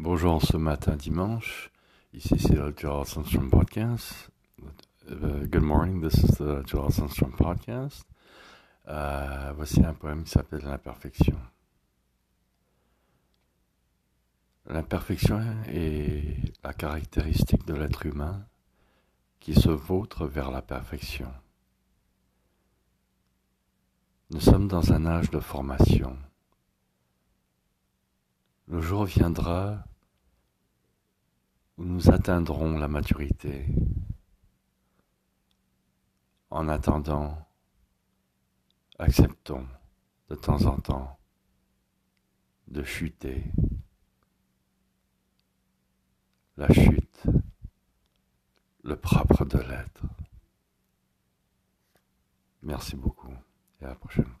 Bonjour ce matin dimanche. Ici c'est le Joel Sandstrom Podcast. Uh, good morning, this is the Joel Sandstrom Podcast. Uh, voici un poème qui s'appelle L'imperfection. L'imperfection est la caractéristique de l'être humain qui se vautre vers la perfection. Nous sommes dans un âge de formation. Le jour viendra où nous atteindrons la maturité. En attendant, acceptons de temps en temps de chuter. La chute, le propre de l'être. Merci beaucoup et à la prochaine.